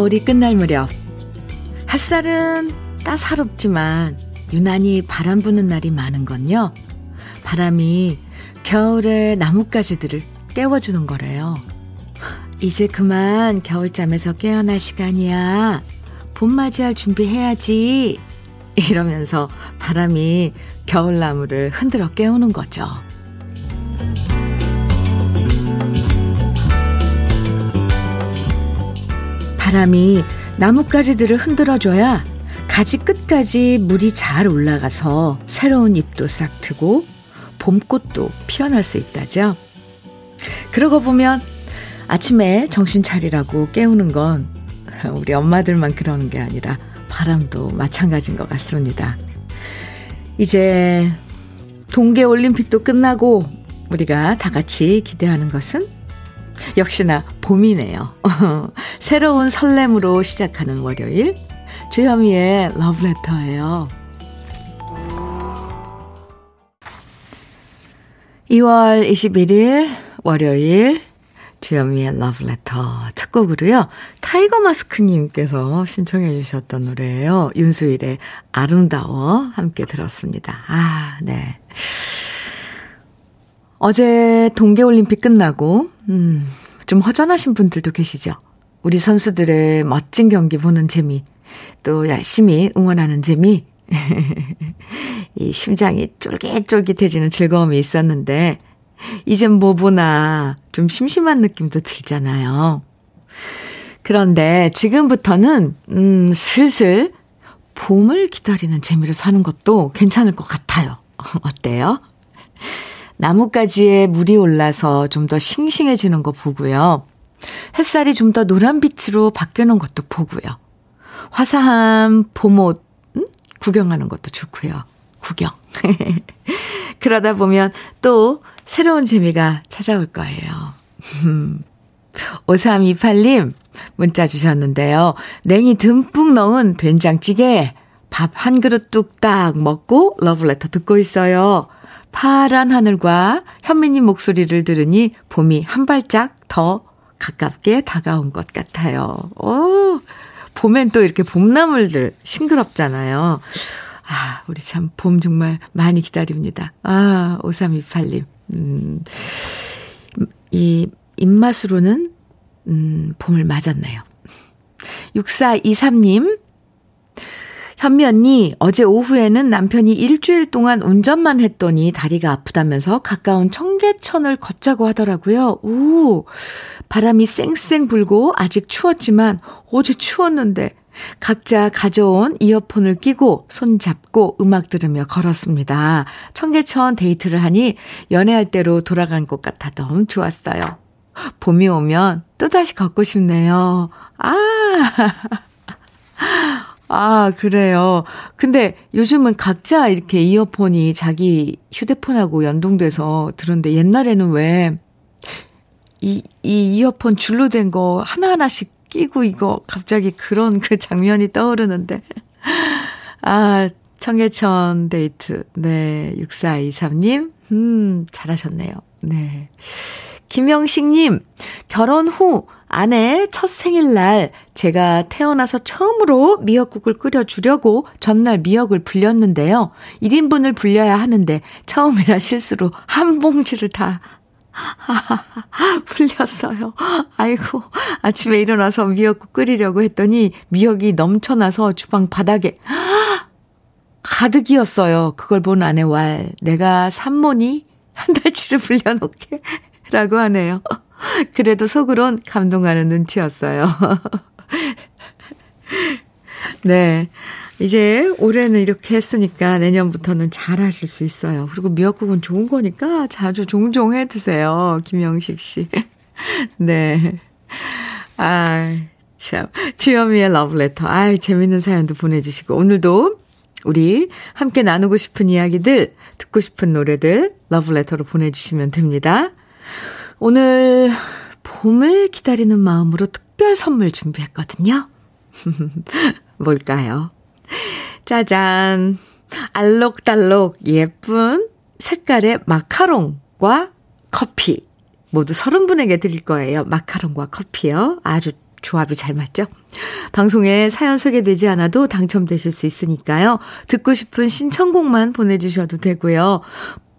겨울이 끝날 무렵 햇살은 따사롭지만 유난히 바람 부는 날이 많은 건요. 바람이 겨울의 나뭇가지들을 깨워주는 거래요. 이제 그만 겨울잠에서 깨어날 시간이야. 봄 맞이할 준비해야지. 이러면서 바람이 겨울나무를 흔들어 깨우는 거죠. 바람이 나뭇가지들을 흔들어줘야 가지 끝까지 물이 잘 올라가서 새로운 잎도 싹 트고 봄꽃도 피어날 수 있다죠. 그러고 보면 아침에 정신 차리라고 깨우는 건 우리 엄마들만 그러는 게 아니라 바람도 마찬가지인 것 같습니다. 이제 동계 올림픽도 끝나고 우리가 다 같이 기대하는 것은 역시나 봄이네요. 새로운 설렘으로 시작하는 월요일 주현미의 러브레터예요. 2월 21일 월요일 주현미의 러브레터 첫 곡으로요. 타이거 마스크님께서 신청해 주셨던 노래예요. 윤수일의 아름다워 함께 들었습니다. 아, 네. 어제 동계올림픽 끝나고 음, 좀 허전하신 분들도 계시죠. 우리 선수들의 멋진 경기 보는 재미, 또 열심히 응원하는 재미, 이 심장이 쫄깃쫄깃해지는 즐거움이 있었는데, 이젠 뭐 보나 좀 심심한 느낌도 들잖아요. 그런데 지금부터는, 음, 슬슬 봄을 기다리는 재미로 사는 것도 괜찮을 것 같아요. 어때요? 나뭇가지에 물이 올라서 좀 더 싱싱해지는 거 보고요. 햇살이 좀 더 노란빛으로 바뀌는 것도 보고요. 화사한 봄옷 음? 구경하는 것도 좋고요. 구경. 그러다 보면 또 새로운 재미가 찾아올 거예요. 5328님 문자 주셨는데요. 냉이 듬뿍 넣은 된장찌개 밥 한 그릇 뚝딱 먹고 러브레터 듣고 있어요. 파란 하늘과 현미님 목소리를 들으니 봄이 한 발짝 더 가깝게 다가온 것 같아요. 오, 봄엔 또 이렇게 봄나물들 싱그럽잖아요. 아, 우리 참 봄 정말 많이 기다립니다. 아, 5328님. 음, 이 입맛으로는, 음, 봄을 맞았네요. 6423님, 현미 언니, 어제 오후에는 남편이 일주일 동안 운전만 했더니 다리가 아프다면서 가까운 청계천을 걷자고 하더라고요. 오, 바람이 쌩쌩 불고 아직 추웠지만 어제 추웠는데 각자 가져온 이어폰을 끼고 손 잡고 음악 들으며 걸었습니다. 청계천 데이트를 하니 연애할 때로 돌아간 것 같아 너무 좋았어요. 봄이 오면 또다시 걷고 싶네요. 아! 아, 그래요. 근데 요즘은 각자 이렇게 이어폰이 자기 휴대폰하고 연동돼서 들었는데 옛날에는 왜 이, 이 이어폰 줄로 된 거 하나하나씩 끼고 이거 갑자기 그런 그 장면이 떠오르는데. 아, 청계천 데이트. 네, 6423님. 음, 잘하셨네요. 네. 김영식님, 결혼 후 아내 첫 생일날 제가 태어나서 처음으로 미역국을 끓여주려고 전날 미역을 불렸는데요. 1인분을 불려야 하는데 처음이라 실수로 한 봉지를 다 불렸어요. 아이고, 아침에 일어나서 미역국 끓이려고 했더니 미역이 넘쳐나서 주방 바닥에 가득이었어요. 그걸 본 아내 왈, 내가 산모니 한 달치를 불려놓게 라고 하네요. 그래도 속으론 감동하는 눈치였어요. 네. 이제 올해는 이렇게 했으니까 내년부터는 잘 하실 수 있어요. 그리고 미역국은 좋은 거니까 자주 종종 해 드세요. 김영식 씨. 네. 아, 참. 주현미의 러브레터. 아이, 재밌는 사연도 보내주시고. 오늘도 우리 함께 나누고 싶은 이야기들, 듣고 싶은 노래들 러브레터로 보내주시면 됩니다. 오늘 봄을 기다리는 마음으로 특별 선물 준비했거든요. 뭘까요? 짜잔. 알록달록 예쁜 색깔의 마카롱과 커피. 모두 서른 분에게 드릴 거예요. 마카롱과 커피요. 아주 조합이 잘 맞죠? 방송에 사연 소개되지 않아도 당첨되실 수 있으니까요. 듣고 싶은 신청곡만 보내주셔도 되고요.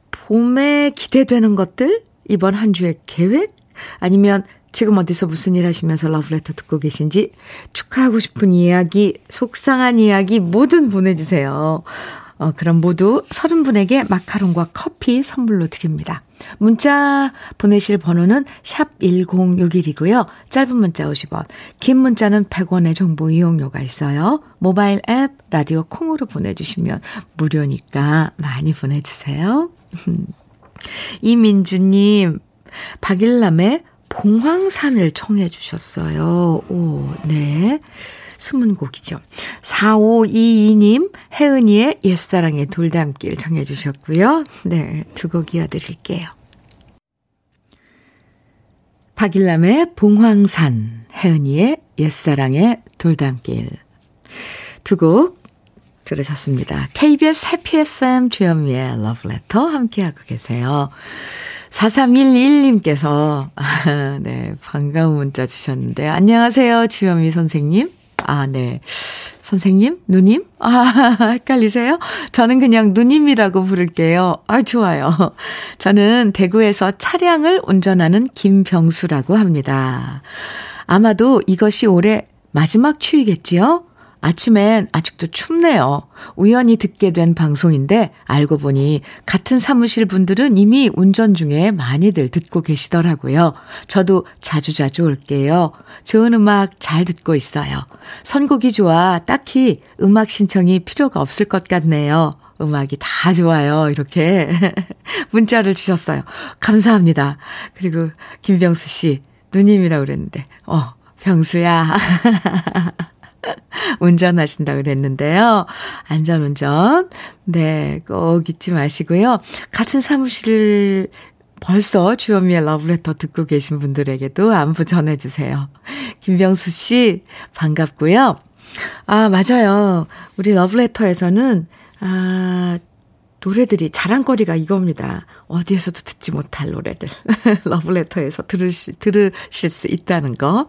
봄에 기대되는 것들, 이번 한 주의 계획, 아니면 지금 어디서 무슨 일 하시면서 러브레터 듣고 계신지 축하하고 싶은 이야기, 속상한 이야기 뭐든 보내주세요. 어, 그럼 모두 30분에게 마카롱과 커피 선물로 드립니다. 문자 보내실 번호는 샵 1061이고요. 짧은 문자 50원, 긴 문자는 100원의 정보 이용료가 있어요. 모바일 앱, 라디오 콩으로 보내주시면 무료니까 많이 보내주세요. 이민주님, 박일남의 봉황산을 청해 주셨어요. 오, 네. 숨은 곡이죠. 4522님, 혜은이의 옛사랑의 돌담길 정해 주셨고요. 네, 두 곡 이어드릴게요. 박일남의 봉황산, 혜은이의 옛사랑의 돌담길. 두 곡 들으셨습니다. KBS 해피 FM 주현미의 러브레터 함께하고 계세요. 4311님께서, 네, 반가운 문자 주셨는데, 안녕하세요, 주현미 선생님. 아, 네. 선생님? 누님? 아, 헷갈리세요? 저는 그냥 누님이라고 부를게요. 아, 좋아요. 저는 대구에서 차량을 운전하는 김병수라고 합니다. 아마도 이것이 올해 마지막 추위겠지요? 아침엔 아직도 춥네요. 우연히 듣게 된 방송인데 알고 보니 같은 사무실 분들은 이미 운전 중에 많이들 듣고 계시더라고요. 저도 자주자주 올게요. 좋은 음악 잘 듣고 있어요. 선곡이 좋아 딱히 음악 신청이 필요가 없을 것 같네요. 음악이 다 좋아요. 이렇게 문자를 주셨어요. 감사합니다. 그리고 김병수 씨, 누님이라고 그랬는데, 어, 병수야. 운전하신다 그랬는데요. 안전운전. 네, 꼭 잊지 마시고요. 같은 사무실 벌써 주현미의 러브레터 듣고 계신 분들에게도 안부 전해주세요. 김병수 씨, 반갑고요. 아, 맞아요. 우리 러브레터에서는, 아, 노래들이 자랑거리가 이겁니다. 어디에서도 듣지 못할 노래들. 러브레터에서 들으시, 들으실 수 있다는 거.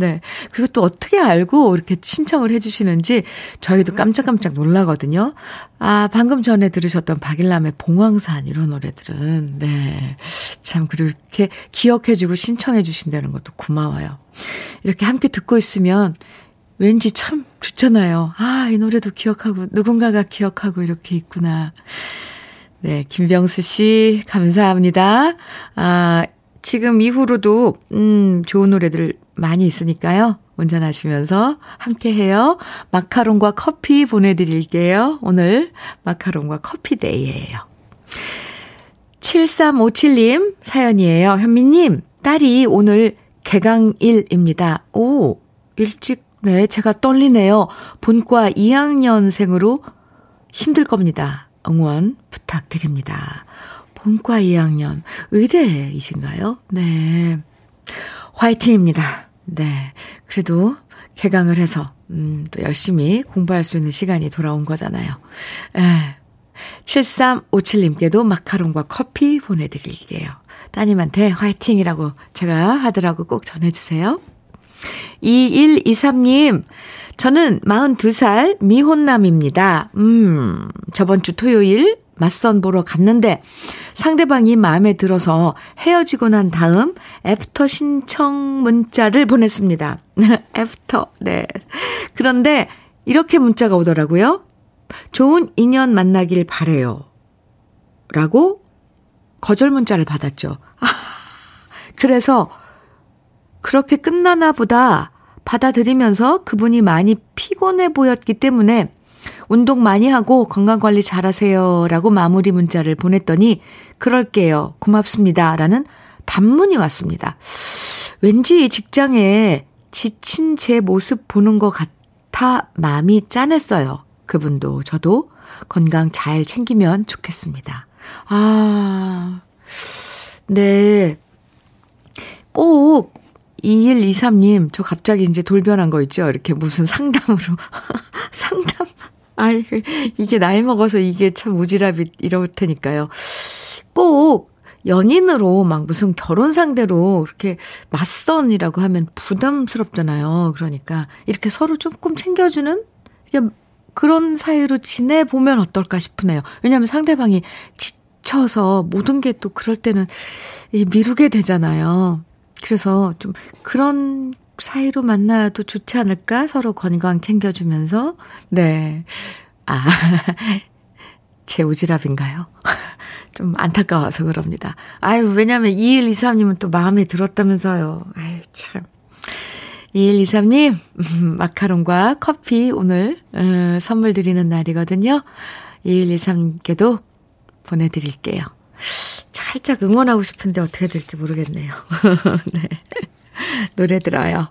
네. 그리고 또 어떻게 알고 이렇게 신청을 해주시는지 저희도 깜짝깜짝 놀라거든요. 아, 방금 전에 들으셨던 박일남의 봉황산 이런 노래들은, 네. 참, 그렇게 기억해주고 신청해주신다는 것도 고마워요. 이렇게 함께 듣고 있으면 왠지 참 좋잖아요. 아, 이 노래도 기억하고, 누군가가 기억하고 이렇게 있구나. 네, 김병수 씨, 감사합니다. 아, 지금 이후로도, 음, 좋은 노래들 많이 있으니까요. 운전하시면서 함께 해요. 마카롱과 커피 보내드릴게요. 오늘 마카롱과 커피 데이예요. 7357님 사연이에요. 현미님, 딸이 오늘 개강일입니다. 오, 일찍, 네, 제가 떨리네요. 본과 2학년생으로 힘들 겁니다. 응원 부탁드립니다. 본과 2학년, 의대이신가요? 네. 화이팅입니다. 네. 그래도 개강을 해서, 음, 또 열심히 공부할 수 있는 시간이 돌아온 거잖아요. 에. 7357님께도 마카롱과 커피 보내드릴게요. 따님한테 화이팅이라고 제가 하더라고 꼭 전해주세요. 2123님, 저는 42살 미혼남입니다. 음, 저번 주 토요일 맞선 보러 갔는데 상대방이 마음에 들어서 헤어지고 난 다음 애프터 신청 문자를 보냈습니다. 애프터, 네. 그런데 이렇게 문자가 오더라고요. 좋은 인연 만나길 바래요. 라고 거절 문자를 받았죠. 그래서 그렇게 끝나나 보다 받아들이면서 그분이 많이 피곤해 보였기 때문에 운동 많이 하고 건강관리 잘하세요. 라고 마무리 문자를 보냈더니, 그럴게요. 고맙습니다. 라는 단문이 왔습니다. 왠지 직장에 지친 제 모습 보는 것 같아 마음이 짠했어요. 그분도 저도 건강 잘 챙기면 좋겠습니다. 아, 네. 꼭 2123님, 저 갑자기 이제 돌변한 거 있죠? 이렇게 무슨 상담으로. 상담. 아이, 이게 나이 먹어서 이게 참 오지랖이 이럴 테니까요. 꼭 연인으로 막 무슨 결혼 상대로 이렇게 맞선이라고 하면 부담스럽잖아요. 그러니까 이렇게 서로 조금 챙겨주는 그런 사이로 지내보면 어떨까 싶으네요. 왜냐하면 상대방이 지쳐서 모든 게 또 그럴 때는 미루게 되잖아요. 그래서 좀 그런 사이로 만나도 좋지 않을까? 서로 건강 챙겨주면서. 네. 아, 제 오지랖인가요? 좀 안타까워서 그럽니다. 아유, 왜냐면 2123님은 또 마음에 들었다면서요. 아유, 참. 2123님, 음, 마카롱과 커피 오늘, 음, 선물 드리는 날이거든요. 2123님께도 보내드릴게요. 살짝 응원하고 싶은데 어떻게 될지 모르겠네요. 네. 노래 들어요.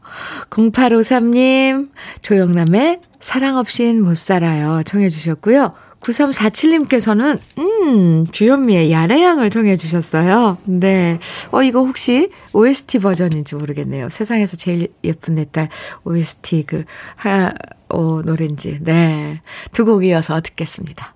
0853님, 조영남의 사랑 없인 못 살아요. 청해주셨고요. 9347님께서는, 음, 주현미의 야래양을 청해주셨어요. 네. 어, 이거 혹시 OST 버전인지 모르겠네요. 세상에서 제일 예쁜 내 딸 OST 그, 하, 어, 노래인지. 네. 두 곡 이어서 듣겠습니다.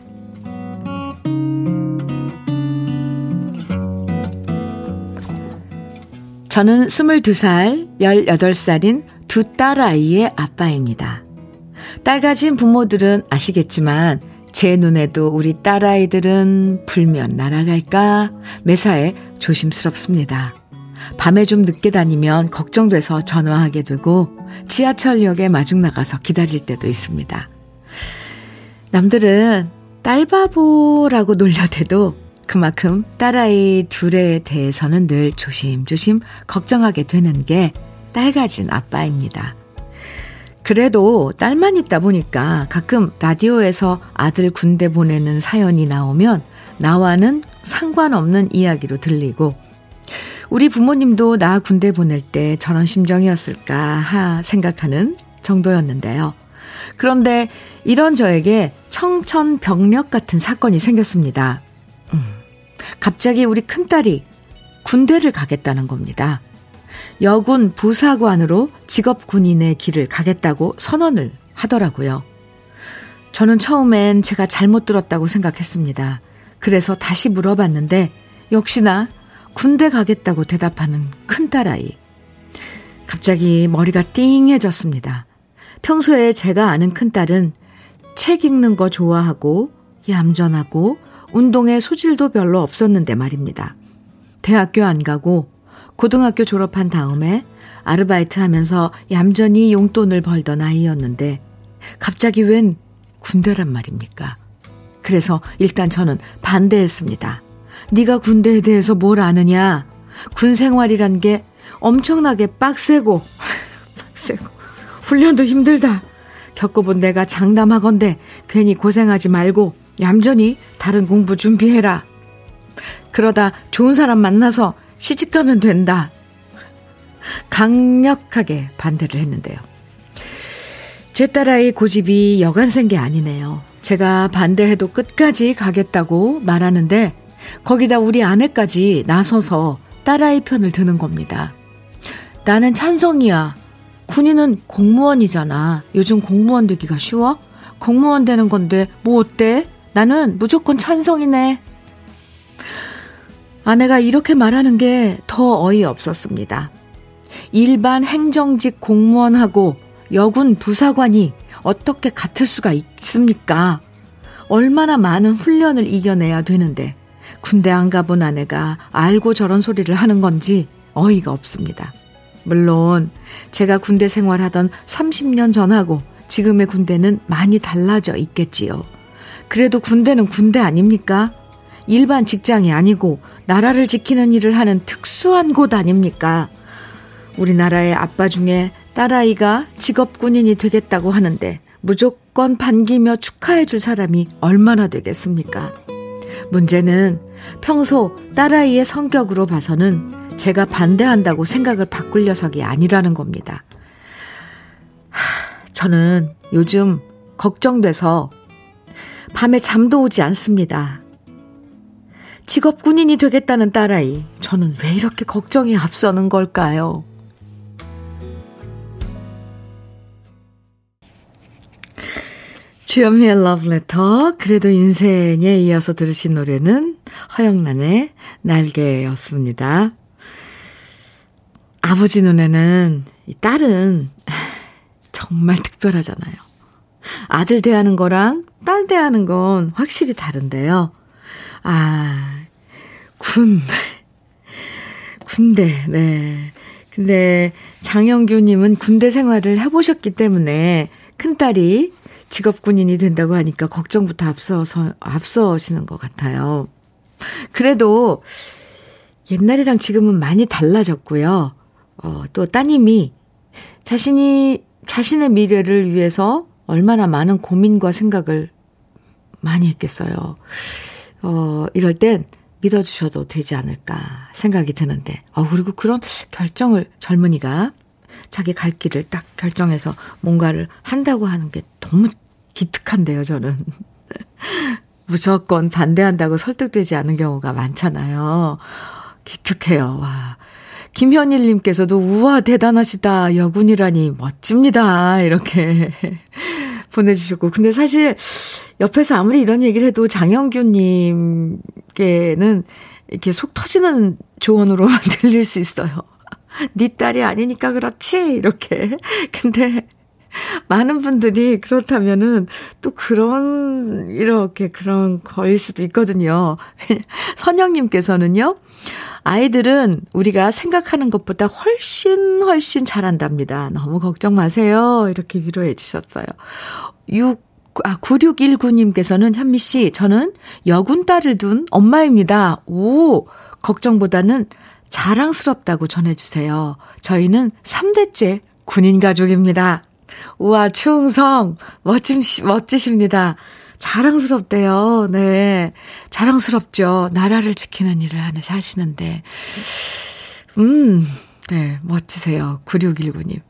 저는 22살, 18살인 두 딸아이의 아빠입니다. 딸 가진 부모들은 아시겠지만 제 눈에도 우리 딸아이들은 불면 날아갈까 매사에 조심스럽습니다. 밤에 좀 늦게 다니면 걱정돼서 전화하게 되고 지하철역에 마중 나가서 기다릴 때도 있습니다. 남들은 딸바보라고 놀려대도 그만큼 딸아이 둘에 대해서는 늘 조심조심 걱정하게 되는 게 딸 가진 아빠입니다. 그래도 딸만 있다 보니까 가끔 라디오에서 아들 군대 보내는 사연이 나오면 나와는 상관없는 이야기로 들리고 우리 부모님도 나 군대 보낼 때 저런 심정이었을까 하 생각하는 정도였는데요. 그런데 이런 저에게 청천벽력 같은 사건이 생겼습니다. 갑자기 우리 큰딸이 군대를 가겠다는 겁니다. 여군 부사관으로 직업 군인의 길을 가겠다고 선언을 하더라고요. 저는 처음엔 제가 잘못 들었다고 생각했습니다. 그래서 다시 물어봤는데 역시나 군대 가겠다고 대답하는 큰딸아이. 갑자기 머리가 띵해졌습니다. 평소에 제가 아는 큰딸은 책 읽는 거 좋아하고 얌전하고 운동에 소질도 별로 없었는데 말입니다. 대학교 안 가고 고등학교 졸업한 다음에 아르바이트 하면서 얌전히 용돈을 벌던 아이였는데 갑자기 웬 군대란 말입니까? 그래서 일단 저는 반대했습니다. 네가 군대에 대해서 뭘 아느냐? 군 생활이란 게 엄청나게 빡세고 빡세고 훈련도 힘들다. 겪어본 내가 장담하건대 괜히 고생하지 말고 얌전히 다른 공부 준비해라. 그러다 좋은 사람 만나서 시집가면 된다. 강력하게 반대를 했는데요. 제 딸아이 고집이 여간생 게 아니네요. 제가 반대해도 끝까지 가겠다고 말하는데 거기다 우리 아내까지 나서서 딸아이 편을 드는 겁니다. 나는 찬성이야. 군인은 공무원이잖아. 요즘 공무원 되기가 쉬워? 공무원 되는 건데 뭐 어때? 나는 무조건 찬성이네. 아내가 이렇게 말하는 게 더 어이없었습니다. 일반 행정직 공무원하고 여군 부사관이 어떻게 같을 수가 있습니까? 얼마나 많은 훈련을 이겨내야 되는데 군대 안 가본 아내가 알고 저런 소리를 하는 건지 어이가 없습니다. 물론 제가 군대 생활하던 30년 전하고 지금의 군대는 많이 달라져 있겠지요. 그래도 군대는 군대 아닙니까? 일반 직장이 아니고 나라를 지키는 일을 하는 특수한 곳 아닙니까? 우리나라의 아빠 중에 딸아이가 직업 군인이 되겠다고 하는데 무조건 반기며 축하해 줄 사람이 얼마나 되겠습니까? 문제는 평소 딸아이의 성격으로 봐서는 제가 반대한다고 생각을 바꿀 녀석이 아니라는 겁니다. 저는 요즘 걱정돼서 밤에 잠도 오지 않습니다. 직업 군인이 되겠다는 딸아이, 저는 왜 이렇게 걱정이 앞서는 걸까요? 주현미의 러브레터, 그래도 인생에 이어서 들으신 노래는 허영란의 날개였습니다. 아버지 눈에는 이 딸은 정말 특별하잖아요. 아들 대하는 거랑 딸 대하는 건 확실히 다른데요. 아, 군. 군대, 네. 근데 장영규님은 군대 생활을 해보셨기 때문에 큰딸이 직업군인이 된다고 하니까 걱정부터 앞서서, 앞서시는 것 같아요. 그래도 옛날이랑 지금은 많이 달라졌고요. 어, 또 따님이 자신이, 자신의 미래를 위해서 얼마나 많은 고민과 생각을 많이 했겠어요. 어, 이럴 땐 믿어주셔도 되지 않을까 생각이 드는데, 어, 그리고 그런 결정을 젊은이가 자기 갈 길을 딱 결정해서 뭔가를 한다고 하는 게 너무 기특한데요, 저는. 무조건 반대한다고 설득되지 않은 경우가 많잖아요. 기특해요, 와. 김현일님께서도, 우와, 대단하시다. 여군이라니, 멋집니다. 이렇게 보내주셨고. 근데 사실, 옆에서 아무리 이런 얘기를 해도 장영규님께는 이렇게 속 터지는 조언으로만 들릴 수 있어요. 네 딸이 아니니까 그렇지? 이렇게. 근데, 많은 분들이 그렇다면은 또 그런, 이렇게 그런 거일 수도 있거든요. 선영님께서는요, 아이들은 우리가 생각하는 것보다 훨씬 훨씬 잘한답니다. 너무 걱정 마세요. 이렇게 위로해 주셨어요. 6, 아, 9619님께서는 현미 씨, 저는 여군 딸을 둔 엄마입니다. 오, 걱정보다는 자랑스럽다고 전해주세요. 저희는 3대째 군인 가족입니다. 우와, 충성! 멋짐, 멋지십니다. 자랑스럽대요. 네. 자랑스럽죠. 나라를 지키는 일을 하시는데. 음, 네. 멋지세요. 9619님.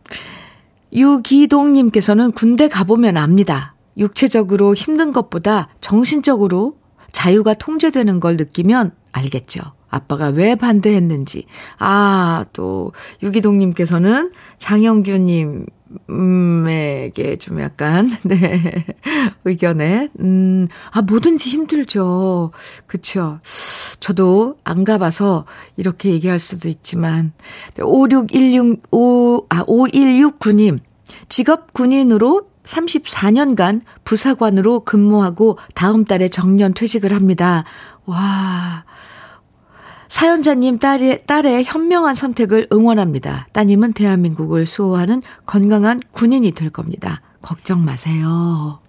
유기동님께서는 군대 가보면 압니다. 육체적으로 힘든 것보다 정신적으로 자유가 통제되는 걸 느끼면 알겠죠. 아빠가 왜 반대했는지. 아, 또, 유기동님께서는 장영규님, 음에게 좀 약간, 네, 의견에, 음, 아, 뭐든지 힘들죠. 그쵸. 저도 안 가봐서 이렇게 얘기할 수도 있지만, 5616, 5, 아, 5169님, 직업 군인으로 34년간 부사관으로 근무하고 다음 달에 정년 퇴직을 합니다. 와, 사연자님 딸의, 딸의 현명한 선택을 응원합니다. 따님은 대한민국을 수호하는 건강한 군인이 될 겁니다. 걱정 마세요.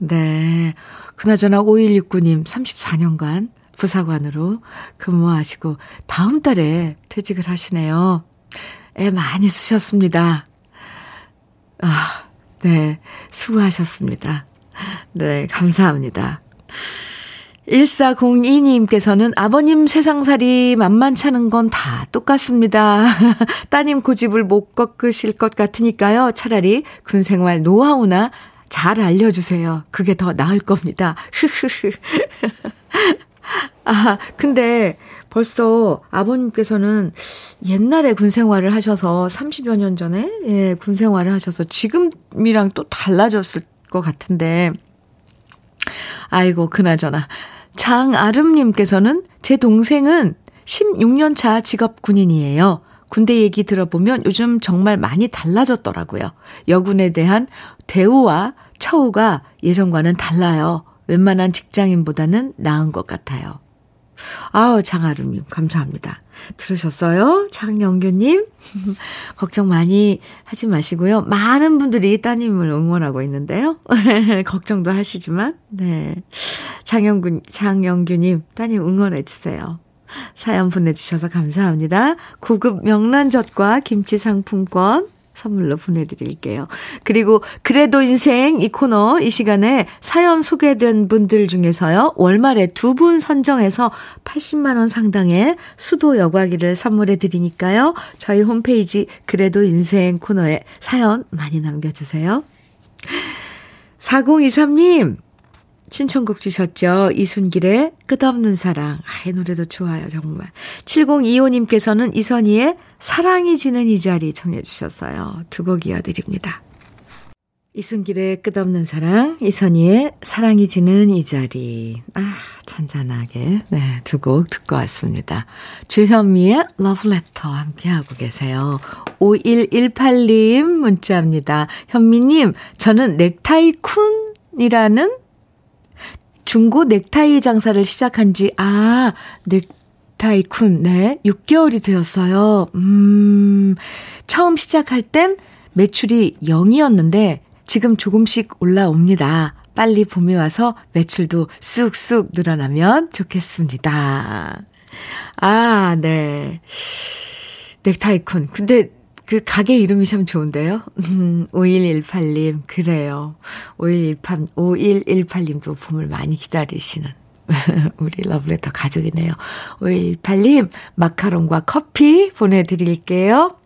네. 그나저나 5169님 34년간 부사관으로 근무하시고 다음 달에 퇴직을 하시네요. 애 많이 쓰셨습니다. 아, 네. 수고하셨습니다. 네, 감사합니다. 1402님께서는 아버님 세상살이 만만찮은 건 다 똑같습니다. 따님 고집을 못 꺾으실 것 같으니까요. 차라리 군생활 노하우나 잘 알려주세요. 그게 더 나을 겁니다. 아, 근데 벌써 아버님께서는 옛날에 군 생활을 하셔서 30여 년 전에 예, 군 생활을 하셔서 지금이랑 또 달라졌을 것 같은데 아이고 그나저나 장아름님께서는 제 동생은 16년 차 직업 군인이에요. 군대 얘기 들어보면 요즘 정말 많이 달라졌더라고요. 여군에 대한 대우와 처우가 예전과는 달라요. 웬만한 직장인보다는 나은 것 같아요. 아우, 장아름님, 감사합니다. 들으셨어요? 장영규님? 걱정 많이 하지 마시고요. 많은 분들이 따님을 응원하고 있는데요. 걱정도 하시지만, 네. 장영균, 장영규님, 따님 응원해주세요. 사연 보내주셔서 감사합니다. 고급 명란젓과 김치 상품권 선물로 보내드릴게요. 그리고 그래도 인생 이 코너 이 시간에 사연 소개된 분들 중에서요. 월말에 두 분 선정해서 80만 원 상당의 수도 여과기를 선물해 드리니까요. 저희 홈페이지 그래도 인생 코너에 사연 많이 남겨주세요. 4023님 신청곡 주셨죠. 이순길의 끝없는 사랑. 아, 이 노래도 좋아요, 정말. 7025님께서는 이선희의 사랑이 지는 이 자리 청해 주셨어요. 두 곡 이어드립니다. 이순길의 끝없는 사랑, 이선희의 사랑이 지는 이 자리. 아, 잔잔하게. 네, 두 곡 듣고 왔습니다. 주현미의 러브레터 함께하고 계세요. 5118님 문자입니다. 현미님, 저는 넥타이 쿤이라는 중고 넥타이 장사를 시작한 지, 아, 넥타이 쿤, 네, 6개월이 되었어요. 음, 처음 시작할 땐 매출이 0이었는데, 지금 조금씩 올라옵니다. 빨리 봄이 와서 매출도 쑥쑥 늘어나면 좋겠습니다. 아, 네. 넥타이 쿤. 근데 그 가게 이름이 참 좋은데요. 음, 5118님, 그래요. 5118, 5118님도 봄을 많이 기다리시는 우리 러브레터 가족이네요. 5118님, 마카롱과 커피 보내드릴게요.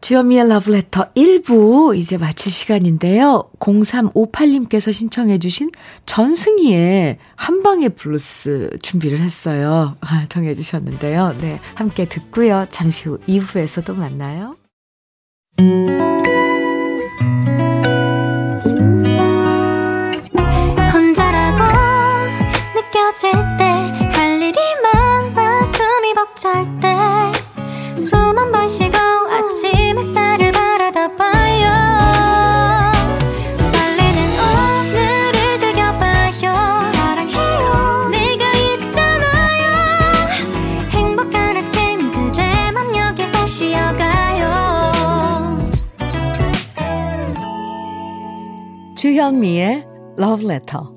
주현미의 러브레터 1부 이제 마칠 시간인데요. 0358님께서 신청해 주신 전승희의 한방의 블루스 준비를 했어요. 아, 정해 주셨는데요. 네, 함께 듣고요. 잠시 후 2부에서도 만나요. 혼자라고 느껴질 때 할 일이 많아 숨이 벅찰 때숨 한번 쉬고 주현미의 러브레터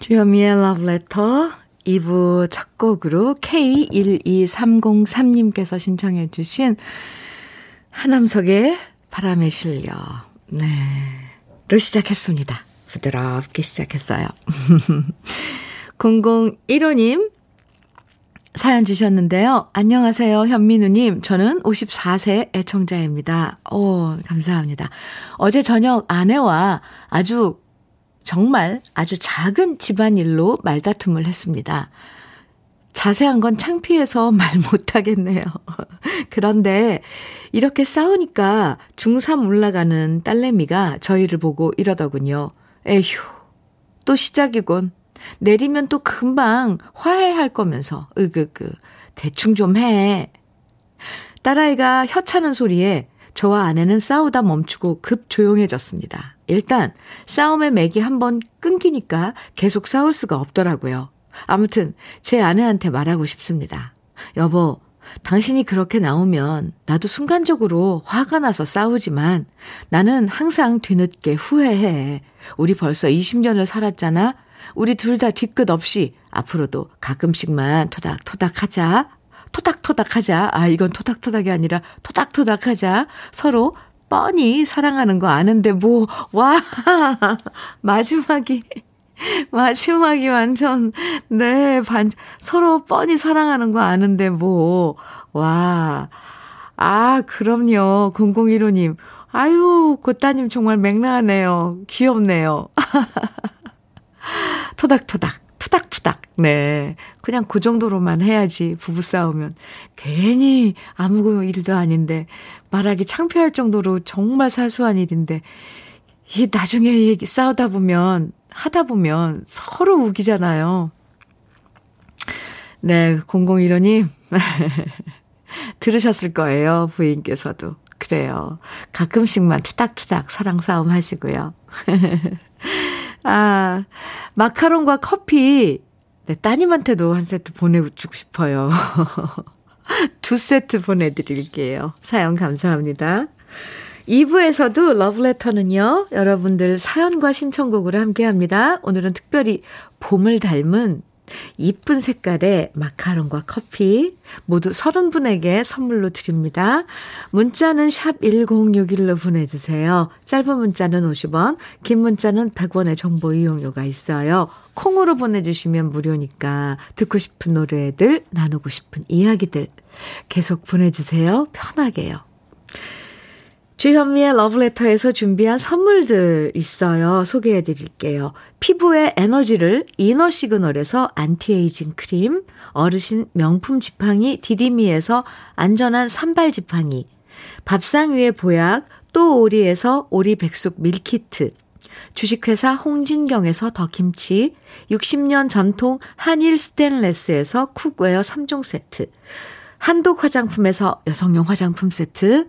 주현미의 러브레터 2부 첫 곡으로 K12303님께서 신청해 주신 하남석의 바람에 실려 네. 로 시작했습니다. 부드럽게 시작했어요. 0015님 사연 주셨는데요. 안녕하세요, 현민우님. 저는 54세 애청자입니다. 오, 감사합니다. 어제 저녁 아내와 아주, 정말 아주 작은 집안일로 말다툼을 했습니다. 자세한 건 창피해서 말 못하겠네요. 그런데 이렇게 싸우니까 중3 올라가는 딸내미가 저희를 보고 이러더군요. 에휴, 또 시작이군. 내리면 또 금방 화해할 거면서, 으그그, 대충 좀 해. 딸아이가 혀차는 소리에 저와 아내는 싸우다 멈추고 급 조용해졌습니다. 일단, 싸움의 맥이 한번 끊기니까 계속 싸울 수가 없더라고요. 아무튼, 제 아내한테 말하고 싶습니다. 여보, 당신이 그렇게 나오면 나도 순간적으로 화가 나서 싸우지만 나는 항상 뒤늦게 후회해. 우리 벌써 20년을 살았잖아? 우리 둘 다 뒤끝 없이 앞으로도 가끔씩만 토닥토닥 하자. 토닥토닥 하자. 아, 이건 토닥토닥이 아니라 토닥토닥 하자. 서로 뻔히 사랑하는 거 아는데 뭐, 와, 마지막이, 마지막이 완전, 네, 반, 서로 뻔히 사랑하는 거 아는데 뭐, 와. 아, 그럼요. 0015님. 아유, 고따님 정말 맹랑하네요. 귀엽네요. 토닥토닥, 투닥투닥. 네. 그냥 그 정도로만 해야지, 부부싸우면. 괜히 아무 일도 아닌데, 말하기 창피할 정도로 정말 사소한 일인데, 이 나중에 얘기 싸우다 보면, 하다 보면 서로 우기잖아요. 네, 0015님. 들으셨을 거예요, 부인께서도. 그래요. 가끔씩만 투닥투닥 사랑 싸움 하시고요. 아, 마카롱과 커피, 네, 따님한테도 한 세트 보내주고 싶어요. 두 세트 보내드릴게요. 사연 감사합니다. 2부에서도 러브레터는요, 여러분들 사연과 신청곡으로 함께 합니다. 오늘은 특별히 봄을 닮은 이쁜 색깔의 마카롱과 커피 모두 30분에게 선물로 드립니다. 문자는 샵 1061로 보내주세요. 짧은 문자는 50원, 긴 문자는 100원의 정보 이용료가 있어요. 콩으로 보내주시면 무료니까 듣고 싶은 노래들, 나누고 싶은 이야기들 계속 보내주세요. 편하게요. 주현미의 러브레터에서 준비한 선물들 있어요. 소개해 드릴게요. 피부의 에너지를 Inner Signal에서 anti-aging 크림, 어르신 명품 지팡이 디디미에서 안전한 삼발 지팡이, 밥상 위의 보약 또 오리에서 오리 백숙 밀키트, 주식회사 홍진경에서 더김치, 60년 전통 한일 스텐레스에서 cookware 3종 세트, 한독 화장품에서 여성용 화장품 세트,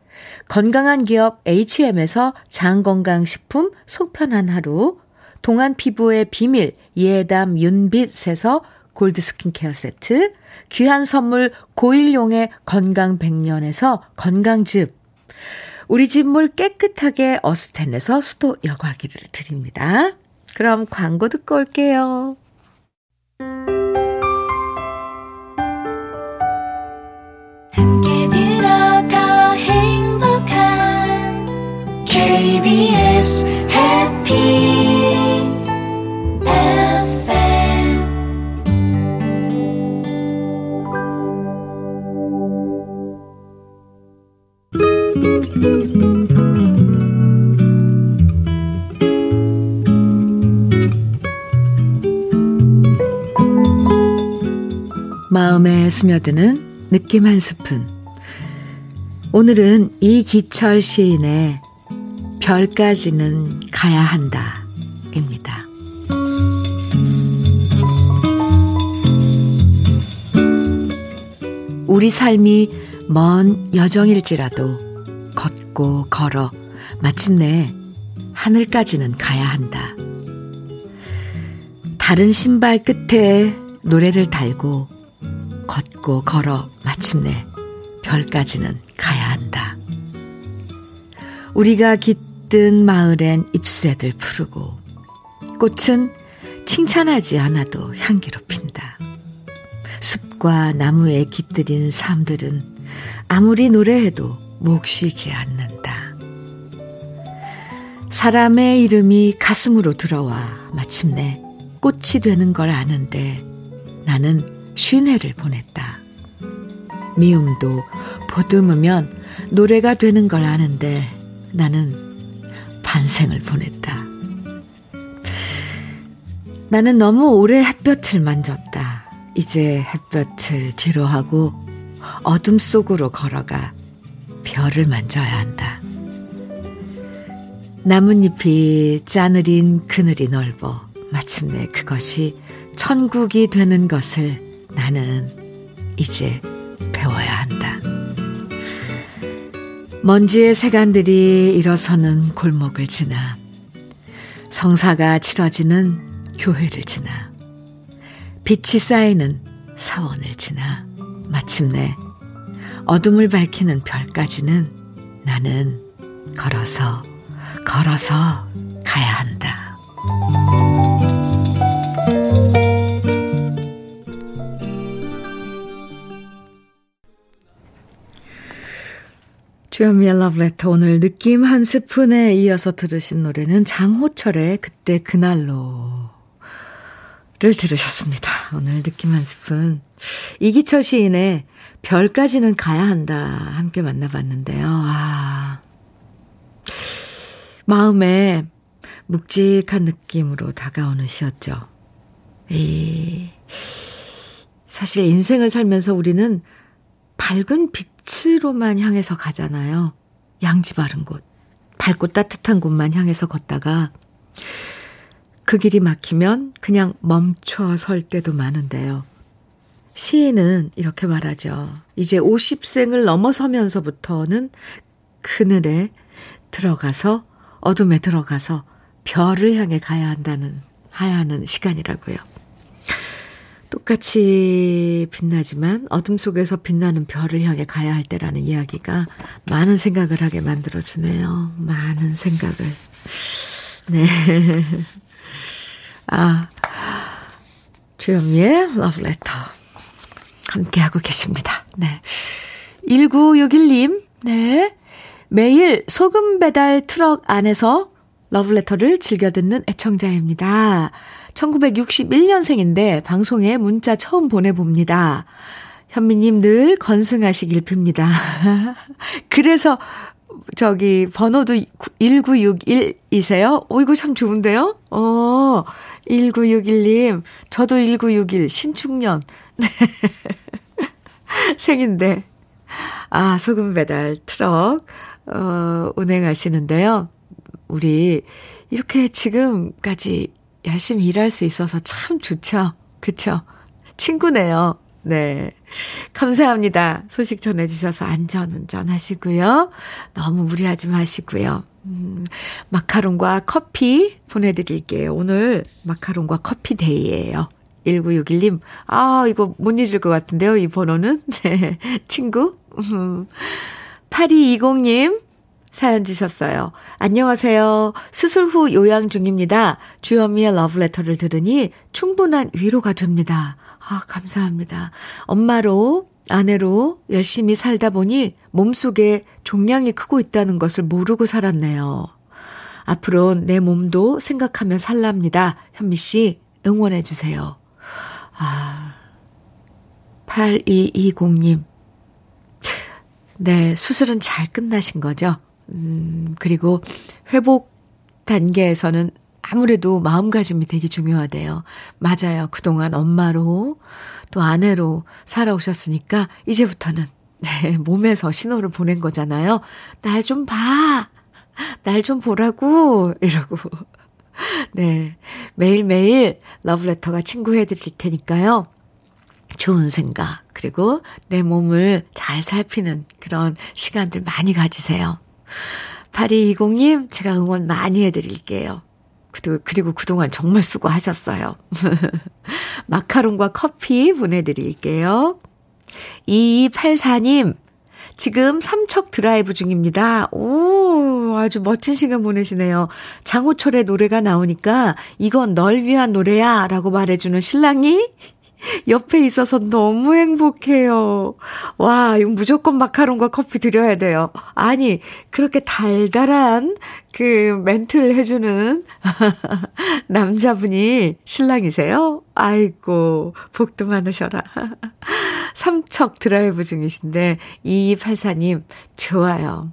건강한 기업 H&M에서 장건강식품 속편한 하루, 동안 피부의 비밀 예담 윤빛에서 골드 스킨케어 세트, 귀한 선물 고일용의 건강 백년에서 건강즙, 우리 집 물 깨끗하게 어스텐에서 수도 여과기를 드립니다. 그럼 광고 듣고 올게요. 스며드는 느낌 한 스푼. 오늘은 이기철 시인의 별까지는 가야 한다. 입니다. 우리 삶이 먼 여정일지라도 걷고 걸어 마침내 하늘까지는 가야 한다. 다른 신발 끝에 노래를 달고 걷고 걸어 마침내 별까지는 가야 한다. 우리가 깃든 마을엔 잎새들 푸르고 꽃은 칭찬하지 않아도 향기로 핀다. 숲과 나무에 깃들인 삶들은 아무리 노래해도 목 쉬지 않는다. 사람의 이름이 가슴으로 들어와 마침내 꽃이 되는 걸 아는데 나는 쉰 해를 보냈다. 미움도 보듬으면 노래가 되는 걸 아는데 나는 반생을 보냈다. 나는 너무 오래 햇볕을 만졌다. 이제 햇볕을 뒤로 하고 어둠 속으로 걸어가 별을 만져야 한다. 나뭇잎이 짜느린 그늘이 넓어 마침내 그것이 천국이 되는 것을 나는 이제 배워야 한다. 먼지의 세간들이 일어서는 골목을 지나 성사가 치러지는 교회를 지나 빛이 쌓이는 사원을 지나 마침내 어둠을 밝히는 별까지는 나는 걸어서 걸어서 가야 한다. 주현미의 러브레터 오늘 느낌 한 스푼에 이어서 들으신 노래는 장호철의 그때 그날로를 들으셨습니다. 오늘 느낌 한 스푼 이기철 시인의 별까지는 가야 한다 함께 만나봤는데요. 아 마음에 묵직한 느낌으로 다가오는 시였죠. 이 사실 인생을 살면서 우리는 밝은 빛으로만 향해서 가잖아요. 양지 바른 곳, 밝고 따뜻한 곳만 향해서 걷다가 그 길이 막히면 그냥 멈춰 설 때도 많은데요. 시인은 이렇게 말하죠. 이제 50생을 넘어서면서부터는 그늘에 들어가서 어둠에 들어가서 별을 향해 가야 한다는 하야 하는 시간이라고요. 똑같이 빛나지만 어둠 속에서 빛나는 별을 향해 가야 할 때라는 이야기가 많은 생각을 하게 만들어주네요. 많은 생각을. 네. 아, 주현미의 러브레터. 함께하고 계십니다. 네. 1961님, 네. 매일 소금 배달 트럭 안에서 러브레터를 즐겨 듣는 애청자입니다. 1961년생인데 방송에 문자 처음 보내봅니다. 현미님 늘 건승하시길 빕니다. 그래서 저기 번호도 1961이세요? 오, 이거 참 좋은데요? 어, 1961님. 저도 1961 신축년. 네. 생인데. 아, 소금 배달 트럭, 어, 운행하시는데요. 우리 이렇게 지금까지 열심히 일할 수 있어서 참 좋죠. 그쵸? 친구네요. 네. 감사합니다. 소식 전해주셔서 안전운전 하시고요. 너무 무리하지 마시고요. 음, 마카롱과 커피 보내드릴게요. 오늘 마카롱과 커피 데이예요. 1961님, 아, 이거 못 잊을 것 같은데요, 이 번호는. 네. 친구. 음. 8220님, 사연 주셨어요. 안녕하세요. 수술 후 요양 중입니다. 주현미의 러브레터를 들으니 충분한 위로가 됩니다. 아, 감사합니다. 엄마로, 아내로 열심히 살다 보니 몸속에 종양이 크고 있다는 것을 모르고 살았네요. 앞으로 내 몸도 생각하며 살랍니다. 현미 씨, 응원해 주세요. 아, 8220님. 네, 수술은 잘 끝나신 거죠? 음, 그리고 회복 단계에서는 아무래도 마음가짐이 되게 중요하대요. 맞아요. 그동안 엄마로 또 아내로 살아오셨으니까 이제부터는 네, 몸에서 신호를 보낸 거잖아요. 날 좀 봐. 날 좀 보라고 이러고 네. 매일매일 러브레터가 친구해 드릴 테니까요. 좋은 생각, 그리고 내 몸을 잘 살피는 그런 시간들 많이 가지세요. 8220님, 제가 응원 많이 해드릴게요. 그리고 그동안 정말 수고하셨어요. 마카롱과 커피 보내드릴게요. 2284님, 지금 삼척 드라이브 중입니다. 오, 아주 멋진 시간 보내시네요. 장호철의 노래가 나오니까 이건 널 위한 노래야 라고 말해주는 신랑이 옆에 있어서 너무 행복해요. 와, 이거 무조건 마카롱과 커피 드려야 돼요. 아니, 그렇게 달달한 그 멘트를 해주는 남자분이 신랑이세요? 아이고, 복도 많으셔라. 삼척 드라이브 중이신데, 2284님, 좋아요.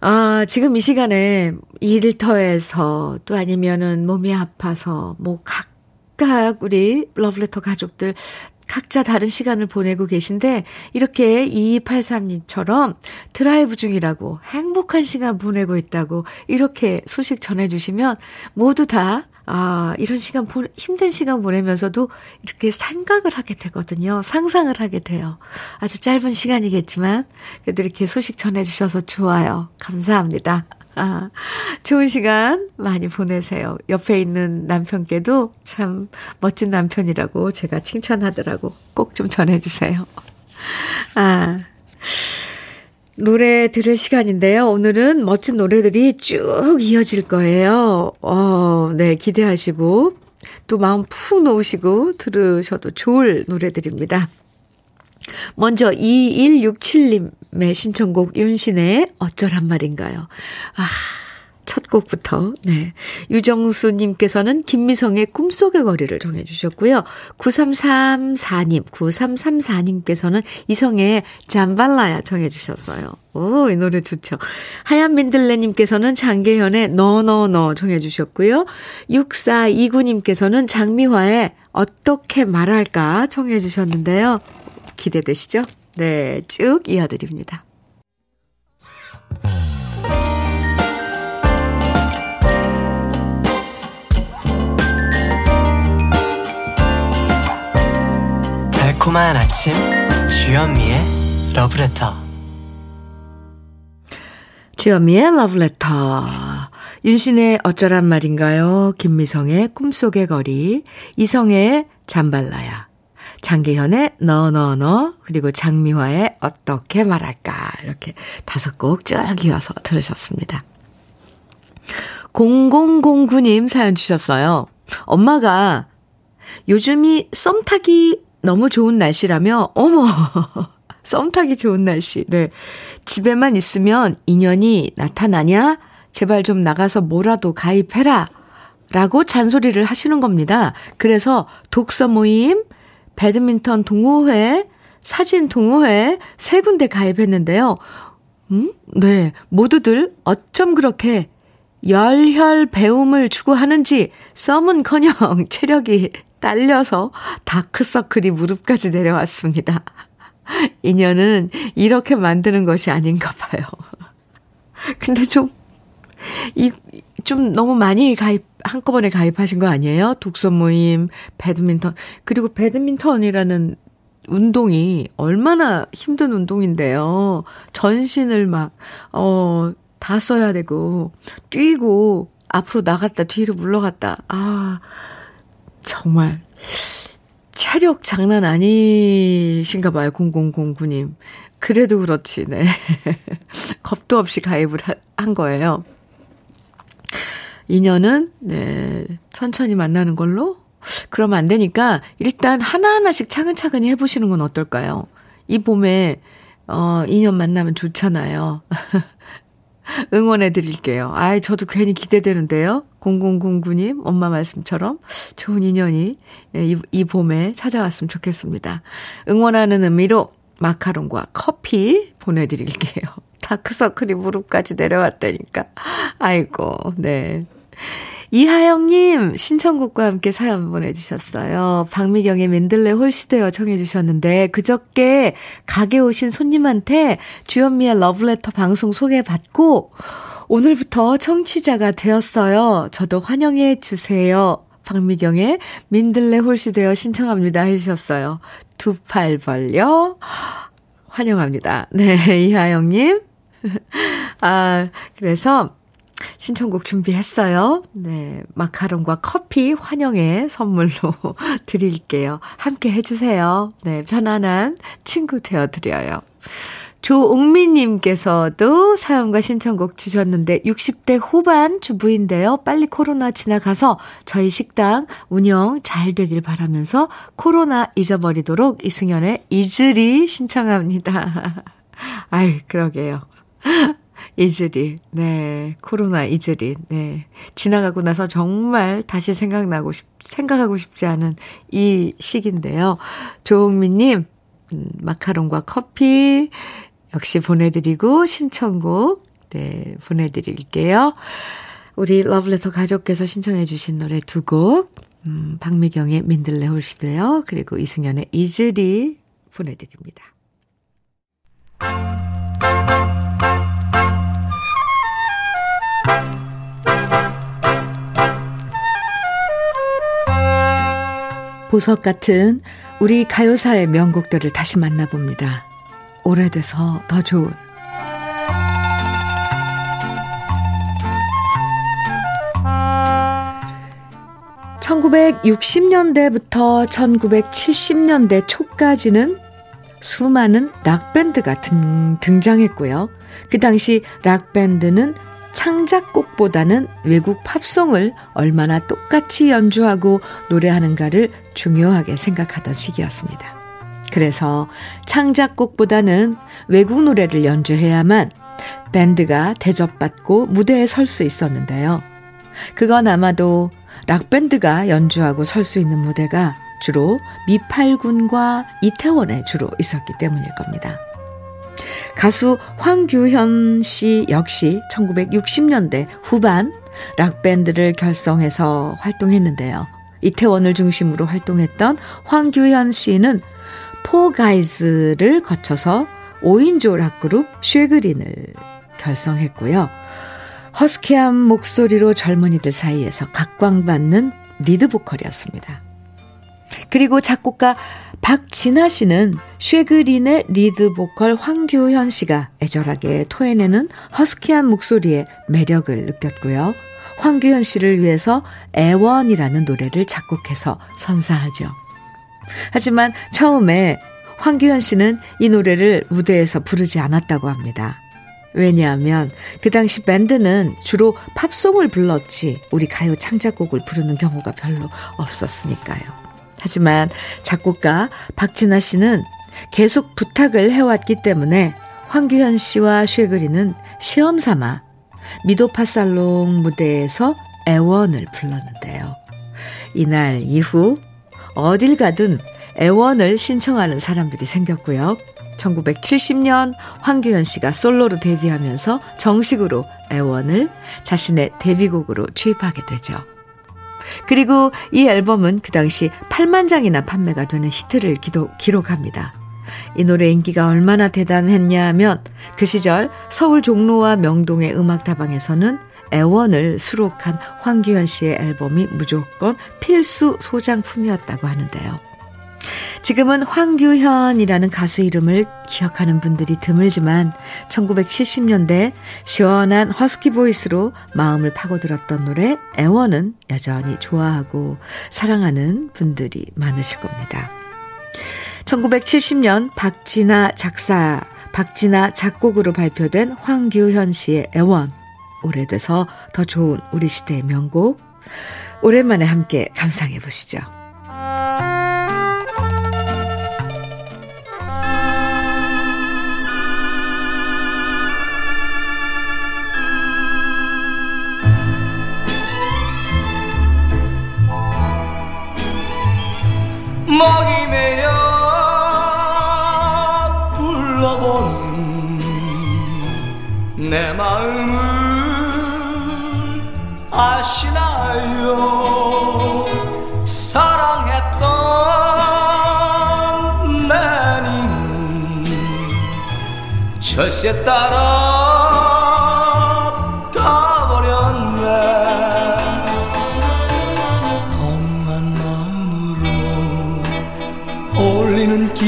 아, 지금 이 시간에 일터에서 또 아니면은 몸이 아파서 뭐 각 각각 우리 러브레터 가족들 각자 다른 시간을 보내고 계신데 이렇게 2283님처럼 드라이브 중이라고 행복한 시간 보내고 있다고 이렇게 소식 전해주시면 모두 다 아, 이런 시간, 보, 힘든 시간 보내면서도 이렇게 생각을 하게 되거든요. 상상을 하게 돼요. 아주 짧은 시간이겠지만, 그래도 이렇게 소식 전해주셔서 좋아요. 감사합니다. 아, 좋은 시간 많이 보내세요. 옆에 있는 남편께도 참 멋진 남편이라고 제가 칭찬하더라고. 꼭 좀 전해주세요. 아. 노래 들을 시간인데요. 오늘은 멋진 노래들이 쭉 이어질 거예요. 어, 네, 기대하시고, 또 마음 푹 놓으시고 들으셔도 좋을 노래들입니다. 먼저 2167님의 신청곡 윤신의 어쩌란 말인가요? 아, 첫 곡부터, 네. 유정수 님께서는 김미성의 꿈속의 거리를 정해 주셨고요. 9334님, 9334님께서는 이성의 잠발라야 정해 주셨어요. 오, 이 노래 좋죠. 하얀 민들레 님께서는 장계현의 너너너 정해 주셨고요. 6429 님께서는 장미화의 어떻게 말할까 청해주셨는데요. 기대되시죠? 네, 쭉 이어드립니다. 달콤한 아침 주현미의 러브레터 주현미의 러브레터 윤신의 어쩌란 말인가요? 김미성의 꿈속의 거리 이성의 잠발라야 장계현의 너너너 그리고 장미화의 어떻게 말할까 이렇게 다섯 곡 쭉 이어서 들으셨습니다. 0009님 사연 주셨어요. 엄마가 요즘이 썸 타기 너무 좋은 날씨라며, 어머, 썸 타기 좋은 날씨. 네. 집에만 있으면 인연이 나타나냐? 제발 좀 나가서 뭐라도 가입해라. 라고 잔소리를 하시는 겁니다. 그래서 독서 모임, 배드민턴 동호회, 사진 동호회 세 군데 가입했는데요. 음? 네. 모두들 어쩜 그렇게 열혈 배움을 추구하는지 썸은 커녕 체력이 딸려서 다크서클이 무릎까지 내려왔습니다. 인연은 이렇게 만드는 것이 아닌가 봐요. 근데 좀, 이, 좀 너무 많이 가입, 한꺼번에 가입하신 거 아니에요? 독서 모임, 배드민턴. 그리고 배드민턴이라는 운동이 얼마나 힘든 운동인데요. 전신을 막, 어, 다 써야 되고, 뛰고, 앞으로 나갔다, 뒤로 물러갔다. 아, 정말 체력 장난 아니신가 봐요, 0009님. 그래도 그렇지, 네. 겁도 없이 가입을 한 거예요. 인연은, 네, 천천히 만나는 걸로? 그러면 안 되니까, 일단 하나하나씩 차근차근히 해보시는 건 어떨까요? 이 봄에, 어, 인연 만나면 좋잖아요. 응원해 드릴게요. 아이, 저도 괜히 기대되는데요. 0009님, 엄마 말씀처럼 좋은 인연이 예, 이, 이 봄에 찾아왔으면 좋겠습니다. 응원하는 의미로 마카롱과 커피 보내드릴게요. 다크서클이 무릎까지 내려왔다니까. 아이고, 네. 이하영님 신청곡과 함께 사연 보내주셨어요. 박미경의 맨들레 홀시되어 청해 주셨는데 그저께 가게 오신 손님한테 주현미의 러브레터 방송 소개받고 오늘부터 청취자가 되었어요. 저도 환영해 주세요. 박미경의 민들레 홀시되어 신청합니다 해주셨어요. 두 팔 벌려 환영합니다. 네, 이하영님. 아, 그래서 신청곡 준비했어요. 네. 마카롱과 커피 환영의 선물로 드릴게요. 함께 해주세요. 네. 편안한 친구 되어드려요. 조옥미님께서도 사연과 신청곡 주셨는데 60대 후반 주부인데요. 빨리 코로나 지나가서 저희 식당 운영 잘 되길 바라면서 코로나 잊어버리도록 이승연의 이즈리 신청합니다. 아이, 그러게요. 이즈리, 네. 코로나 이즈리, 네. 지나가고 나서 정말 다시 생각나고 싶, 생각하고 싶지 않은 이 시기인데요. 조홍민님, 음, 마카롱과 커피, 역시 보내드리고, 신청곡, 네, 보내드릴게요. 우리 러브레터 가족께서 신청해주신 노래 두 곡, 음, 박미경의 민들레 홀시되요 그리고 이승연의 이즈리 보내드립니다. 보석 같은 우리 가요사의 명곡들을 다시 만나봅니다. 오래돼서 더 좋은 1960년대부터 1970년대 초까지는 수많은 락밴드가 등, 등장했고요. 그 당시 락밴드는 창작곡보다는 외국 팝송을 얼마나 똑같이 연주하고 노래하는가를 중요하게 생각하던 시기였습니다. 그래서 창작곡보다는 외국 노래를 연주해야만 밴드가 대접받고 무대에 설 수 있었는데요. 그건 아마도 락밴드가 연주하고 설 수 있는 무대가 주로 미팔군과 이태원에 주로 있었기 때문일 겁니다. 가수 황규현 씨 역시 1960년대 후반 락밴드를 결성해서 활동했는데요. 이태원을 중심으로 활동했던 황규현 씨는 포가이즈를 거쳐서 5인조 락그룹 쉐그린을 결성했고요. 허스키한 목소리로 젊은이들 사이에서 각광받는 리드 보컬이었습니다. 그리고 작곡가 박진아 씨는 쉐그린의 리드 보컬 황규현 씨가 애절하게 토해내는 허스키한 목소리에 매력을 느꼈고요. 황규현 씨를 위해서 애원이라는 노래를 작곡해서 선사하죠. 하지만 처음에 황규현 씨는 이 노래를 무대에서 부르지 않았다고 합니다. 왜냐하면 그 당시 밴드는 주로 팝송을 불렀지 우리 가요 창작곡을 부르는 경우가 별로 없었으니까요. 하지만 작곡가 박진아 씨는 계속 부탁을 해왔기 때문에 황규현 씨와 쉐그리는 시험 삼아 미도파 살롱 무대에서 애원을 불렀는데요. 이날 이후 어딜 가든 애원을 신청하는 사람들이 생겼고요. 1970년 황규현 씨가 솔로로 데뷔하면서 정식으로 애원을 자신의 데뷔곡으로 취입하게 되죠. 그리고 이 앨범은 그 당시 8만 장이나 판매가 되는 히트를 기도, 기록합니다. 이 노래 인기가 얼마나 대단했냐 하면 그 시절 서울 종로와 명동의 음악다방에서는 애원을 수록한 황규현 씨의 앨범이 무조건 필수 소장품이었다고 하는데요. 지금은 황규현이라는 가수 이름을 기억하는 분들이 드물지만 1970년대 시원한 허스키 보이스로 마음을 파고들었던 노래 애원은 여전히 좋아하고 사랑하는 분들이 많으실 겁니다. 1970년 박진아 작사, 박진아 작곡으로 발표된 황규현 씨의 애원. 오래돼서 더 좋은 우리 시대의 명곡. 오랜만에 함께 감상해 보시죠. 목이 메여 불러보는 내 마음을 아시나요? 사랑했던 내님은 철새 따라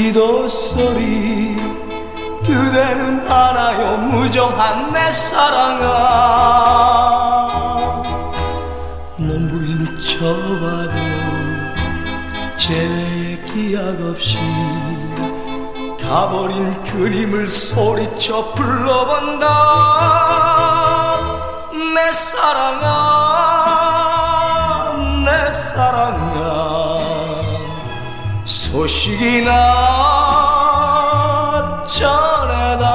기도 소리 그대는 알아요? 무정한 내 사랑아. 몸부림 쳐봐도 제 기약 없이 가버린 그림을 소리쳐 불러본다. 내 사랑아 내 사랑아 소식이나 전해다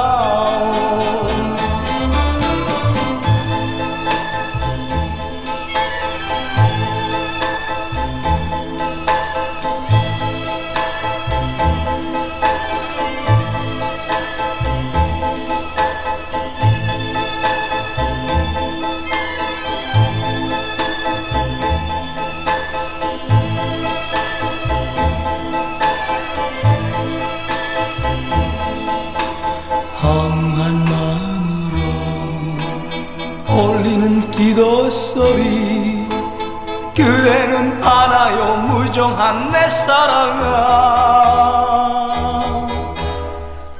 내 사랑아.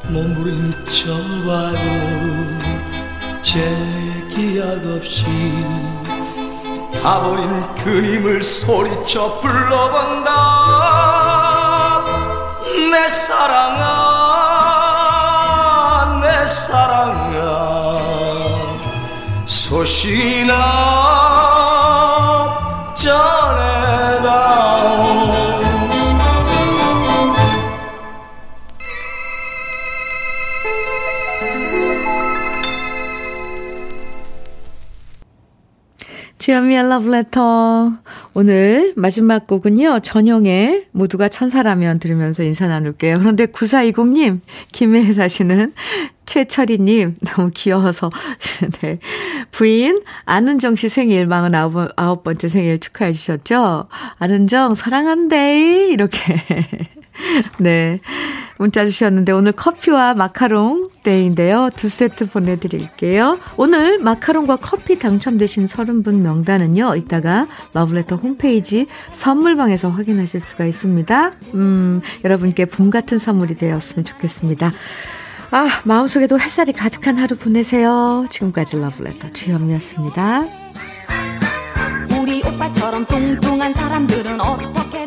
몸부림쳐봐도 제 기약 없이 가버린 그림을 소리쳐 불러본다. 내 사랑아 내 사랑아. 소식이 나 주현미의 러브레터. 오늘 마지막 곡은요, 전영의 모두가 천사라면 들으면서 인사 나눌게요. 그런데 9420님, 김해에 사시는 최철희님, 너무 귀여워서, 네. 부인, 안은정 씨 생일 49, 번째 생일 축하해 주셨죠? 안은정, 사랑한대. 이렇게. 네. 문자 주셨는데 오늘 커피와 마카롱 데이인데요. 두 세트 보내드릴게요. 오늘 마카롱과 커피 당첨되신 30분 명단은요. 이따가 러브레터 홈페이지 선물방에서 확인하실 수가 있습니다. 음, 여러분께 봄 같은 선물이 되었으면 좋겠습니다. 아, 마음속에도 햇살이 가득한 하루 보내세요. 지금까지 러브레터 주현미였습니다. 우리 오빠처럼 뚱뚱한 사람들은 어떻게